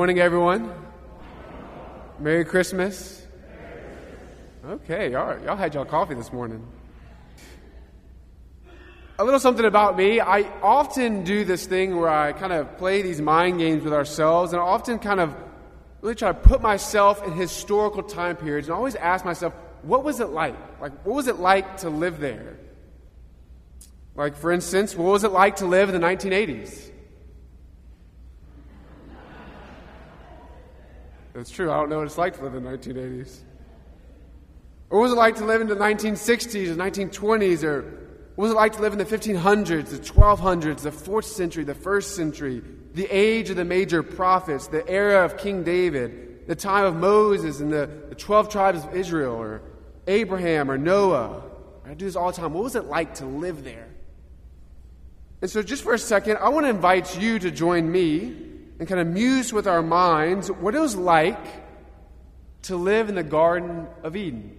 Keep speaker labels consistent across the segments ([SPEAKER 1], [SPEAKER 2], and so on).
[SPEAKER 1] Morning, everyone. Merry Christmas. Okay, y'all, y'all had y'all coffee this morning. A little something about me. I often do this thing where I kind of play these mind games with ourselves, and I often kind of really try to put myself in historical time periods and always ask myself, what was it like? Like, what was it like to live there? Like, for instance, what was it like to live in the 1980s? That's true. I don't know what it's like to live in the 1980s. Or what was it like to live in the 1960s or 1920s? Or what was it like to live in the 1500s, the 1200s, the 4th century, the 1st century, the age of the major prophets, the era of King David, the time of Moses and the, the 12 tribes of Israel, or Abraham or Noah? I do this all the time. What was it like to live there? And so, just for a second, I want to invite you to join me and kind of muse with our minds what it was like to live in the Garden of Eden.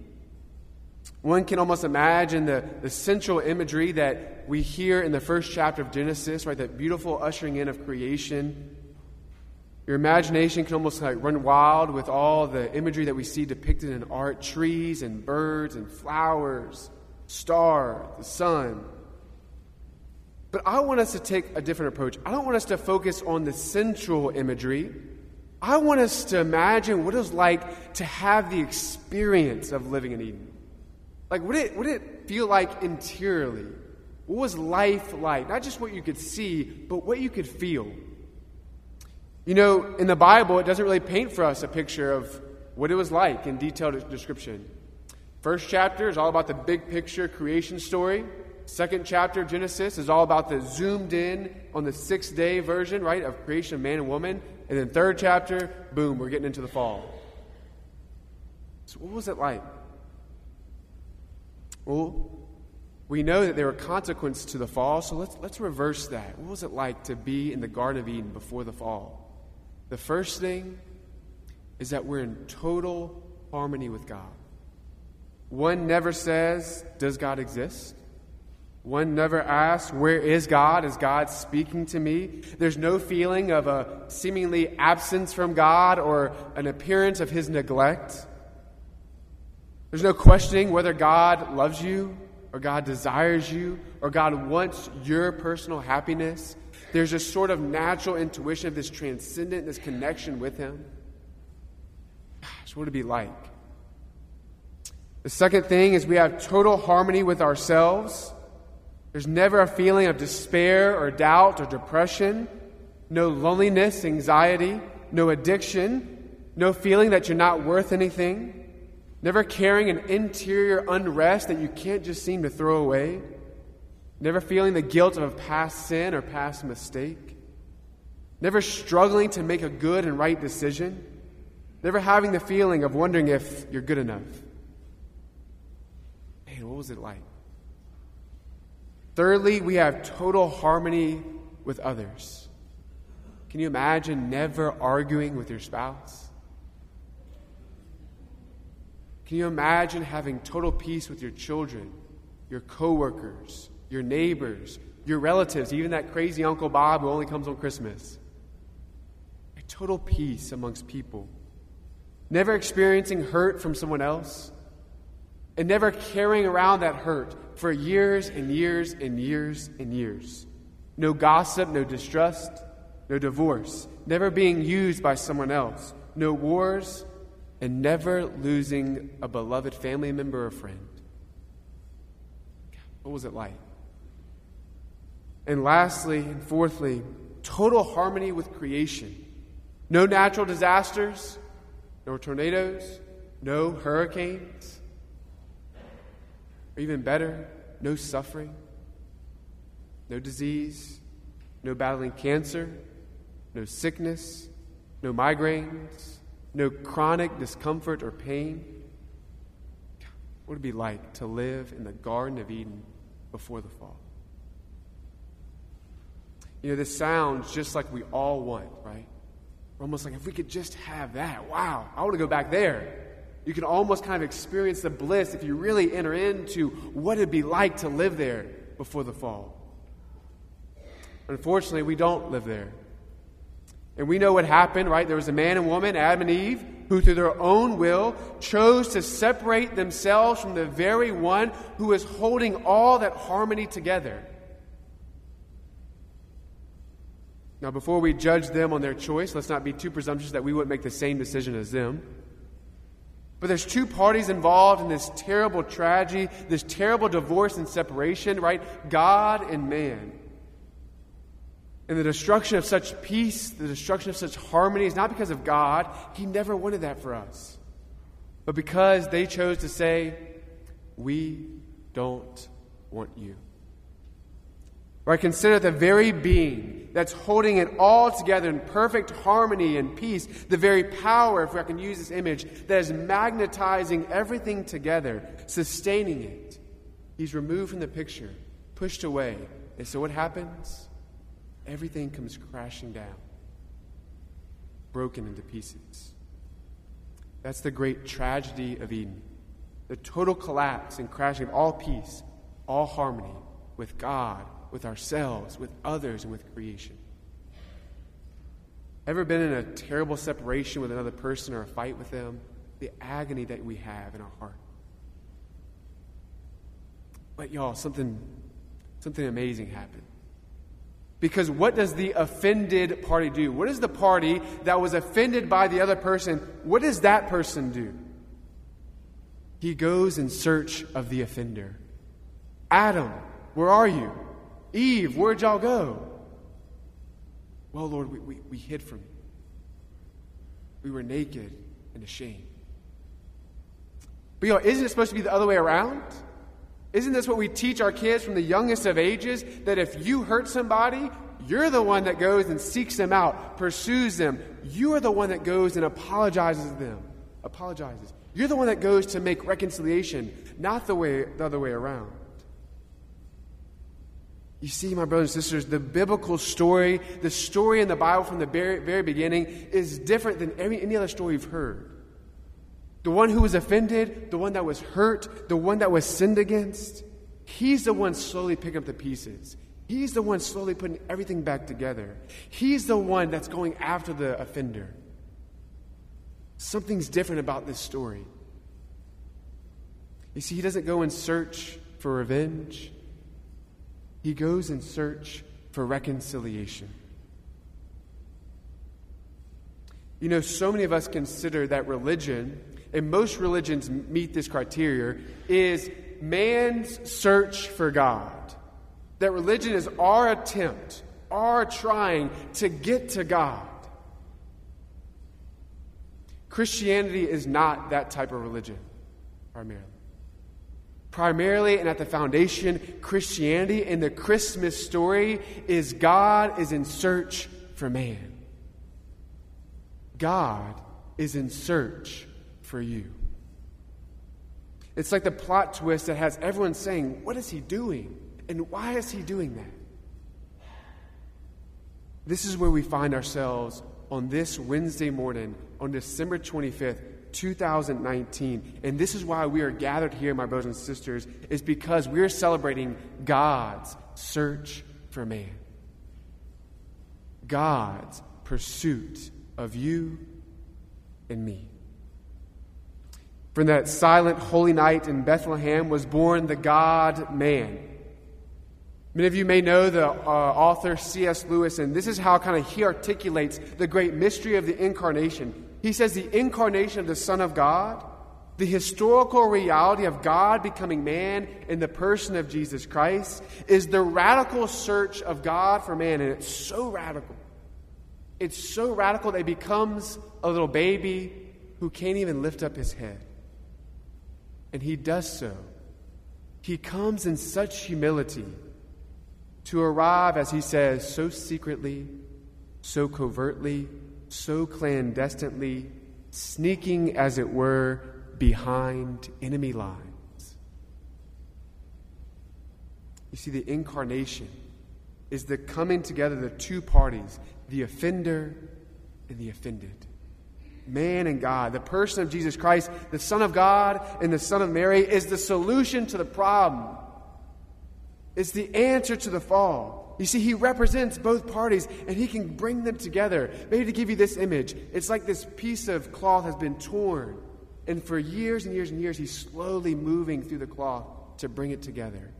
[SPEAKER 1] One can almost imagine the, the central imagery that we hear in the first chapter of Genesis, right? That beautiful ushering in of creation. Your imagination can almost like run wild with all the imagery that we see depicted in art trees and birds and flowers, star, the sun. But I want us to take a different approach. I don't want us to focus on the central imagery. I want us to imagine what it was like to have the experience of living in Eden. Like, what it, what it feel like interiorly? What was life like? Not just what you could see, but what you could feel. You know, in the Bible, it doesn't really paint for us a picture of what it was like in detailed description. First chapter is all about the big picture creation story. Second chapter of Genesis is all about the zoomed in on the sixth day version, right, of creation of man and woman. And then third chapter, boom, we're getting into the fall. So, what was it like? Well, we know that there were consequences to the fall, so let's, let's reverse that. What was it like to be in the Garden of Eden before the fall? The first thing is that we're in total harmony with God. One never says, Does God exist? One never asks, Where is God? Is God speaking to me? There's no feeling of a seemingly absence from God or an appearance of his neglect. There's no questioning whether God loves you or God desires you or God wants your personal happiness. There's a sort of natural intuition of this transcendent, this connection with Him. Gosh, what would it be like? The second thing is we have total harmony with ourselves. There's never a feeling of despair or doubt or depression, no loneliness, anxiety, no addiction, no feeling that you're not worth anything, never carrying an interior unrest that you can't just seem to throw away, never feeling the guilt of a past sin or past mistake, never struggling to make a good and right decision, never having the feeling of wondering if you're good enough. Man, what was it like? Thirdly, we have total harmony with others. Can you imagine never arguing with your spouse? Can you imagine having total peace with your children, your coworkers, your neighbors, your relatives, even that crazy Uncle Bob who only comes on Christmas? A total peace amongst people. Never experiencing hurt from someone else, and never carrying around that hurt for years and years and years and years. No gossip, no distrust, no divorce, never being used by someone else, no wars, and never losing a beloved family member or friend. What was it like? And lastly, and fourthly, total harmony with creation. No natural disasters, no tornadoes, no hurricanes, or even better, no suffering, no disease, no battling cancer, no sickness, no migraines, no chronic discomfort or pain. What would it be like to live in the Garden of Eden before the fall? You know, this sounds just like we all want, right? We're almost like if we could just have that, wow, I want to go back there. You can almost kind of experience the bliss if you really enter into what it'd be like to live there before the fall. Unfortunately, we don't live there. And we know what happened, right? There was a man and woman, Adam and Eve, who through their own will chose to separate themselves from the very one who is holding all that harmony together. Now, before we judge them on their choice, let's not be too presumptuous that we wouldn't make the same decision as them. But there's two parties involved in this terrible tragedy, this terrible divorce and separation, right? God and man. And the destruction of such peace, the destruction of such harmony is not because of God. He never wanted that for us. But because they chose to say, We don't want you. Right? Consider the very being that's holding it all together in perfect harmony and peace, the very power, if I can use this image, that is magnetizing everything together, sustaining it. He's removed from the picture, pushed away. And so what happens? everything comes crashing down, broken into pieces. That's the great tragedy of Eden the total collapse and crashing of all peace, all harmony with God, with ourselves, with others, and with creation. Ever been in a terrible separation with another person or a fight with them? The agony that we have in our heart. But y'all, something something amazing happened. Because what does the offended party do? What does the party that was offended by the other person, what does that person do? He goes in search of the offender. Adam, where are you? Eve, where'd y'all go? Well, Lord, we, we, we hid from you. We were naked and ashamed. But y'all, isn't it supposed to be the other way around? Isn't this what we teach our kids from the youngest of ages? That if you hurt somebody, you're the one that goes and seeks them out, pursues them. You are the one that goes and apologizes to them. Apologizes. You're the one that goes to make reconciliation, not the way the other way around. You see, my brothers and sisters, the biblical story, the story in the Bible from the very, very beginning, is different than any, any other story you've heard. The one who was offended, the one that was hurt, the one that was sinned against, he's the one slowly picking up the pieces. He's the one slowly putting everything back together. He's the one that's going after the offender. Something's different about this story. You see, he doesn't go in search for revenge, he goes in search for reconciliation. You know, so many of us consider that religion and most religions meet this criteria, is man's search for God. That religion is our attempt, our trying to get to God. Christianity is not that type of religion, primarily. Primarily and at the foundation, Christianity and the Christmas story is God is in search for man. God is in search for you. It's like the plot twist that has everyone saying, What is he doing? And why is he doing that? This is where we find ourselves on this Wednesday morning, on December 25th, 2019. And this is why we are gathered here, my brothers and sisters, is because we're celebrating God's search for man, God's pursuit of you and me. From that silent, holy night in Bethlehem was born the God man. Many of you may know the uh, author C.S. Lewis, and this is how kind of he articulates the great mystery of the incarnation. He says the incarnation of the Son of God, the historical reality of God becoming man in the person of Jesus Christ, is the radical search of God for man, and it's so radical. It's so radical that he becomes a little baby who can't even lift up his head. And he does so. He comes in such humility to arrive, as he says, so secretly, so covertly, so clandestinely, sneaking, as it were, behind enemy lines. You see, the incarnation is the coming together of the two parties, the offender and the offended man and God. The person of Jesus Christ, the Son of God and the Son of Mary, is the solution to the problem. It's the answer to the fall. You see, he represents both parties and he can bring them together. Maybe to give you this image, it's like this piece of cloth has been torn. And for years and years and years, he's slowly moving through the cloth to bring it together.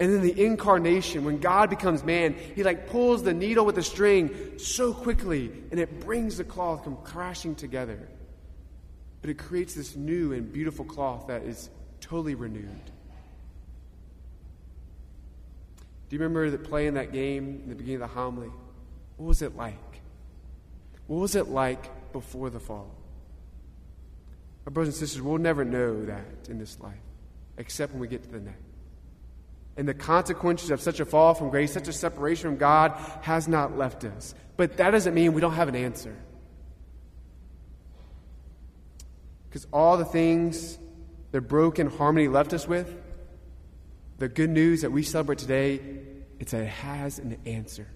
[SPEAKER 1] And then the incarnation, when God becomes man, he like pulls the needle with the string so quickly and it brings the cloth come crashing together. But it creates this new and beautiful cloth that is totally renewed. Do you remember that playing that game in the beginning of the homily? What was it like? What was it like before the fall? Our brothers and sisters, we'll never know that in this life, except when we get to the next. And the consequences of such a fall from grace, such a separation from God, has not left us. But that doesn't mean we don't have an answer. Because all the things the broken harmony left us with, the good news that we celebrate today, it's that it has an answer.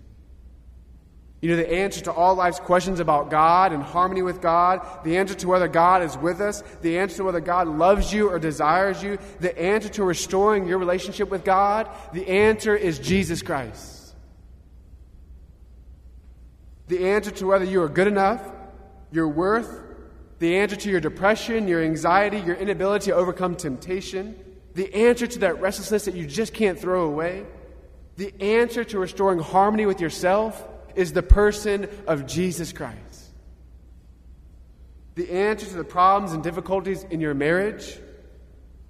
[SPEAKER 1] You know, the answer to all life's questions about God and harmony with God, the answer to whether God is with us, the answer to whether God loves you or desires you, the answer to restoring your relationship with God, the answer is Jesus Christ. The answer to whether you are good enough, your worth, the answer to your depression, your anxiety, your inability to overcome temptation, the answer to that restlessness that you just can't throw away, the answer to restoring harmony with yourself is the person of Jesus Christ. The answer to the problems and difficulties in your marriage,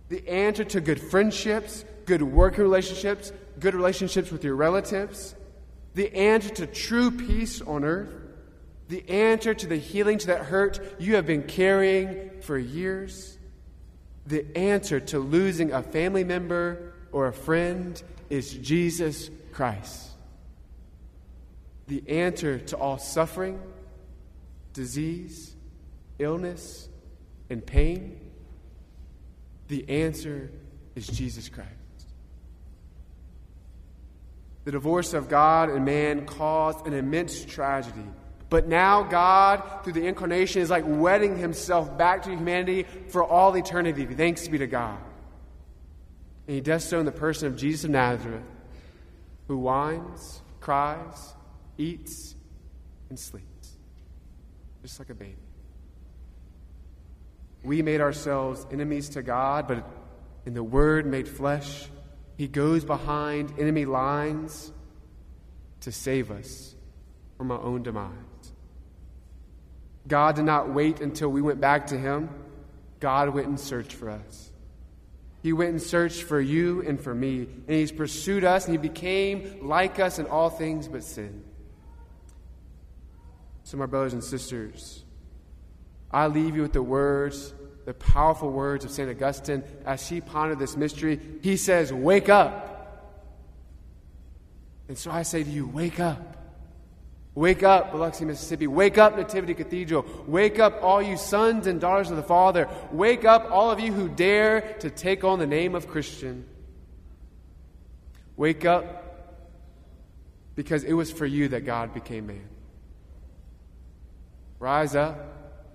[SPEAKER 1] the answer to good friendships, good working relationships, good relationships with your relatives, the answer to true peace on earth, the answer to the healing to that hurt you have been carrying for years, the answer to losing a family member or a friend is Jesus Christ. The answer to all suffering, disease, illness, and pain, the answer is Jesus Christ. The divorce of God and man caused an immense tragedy. But now, God, through the incarnation, is like wedding himself back to humanity for all eternity. Thanks be to God. And he does so in the person of Jesus of Nazareth, who whines, cries, eats, and sleeps, just like a baby. We made ourselves enemies to God, but in the Word made flesh, He goes behind enemy lines to save us from our own demise. God did not wait until we went back to Him, God went and searched for us. He went and searched for you and for me, and He's pursued us, and He became like us in all things but sin. So, my brothers and sisters, I leave you with the words, the powerful words of St. Augustine as he pondered this mystery. He says, Wake up. And so I say to you, Wake up. Wake up, Biloxi, Mississippi. Wake up, Nativity Cathedral. Wake up, all you sons and daughters of the Father. Wake up, all of you who dare to take on the name of Christian. Wake up because it was for you that God became man. Rise up,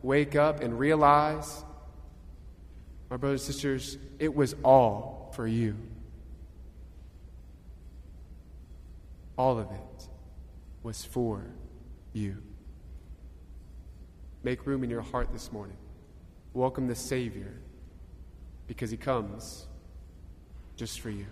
[SPEAKER 1] wake up, and realize, my brothers and sisters, it was all for you. All of it was for you. Make room in your heart this morning. Welcome the Savior because he comes just for you.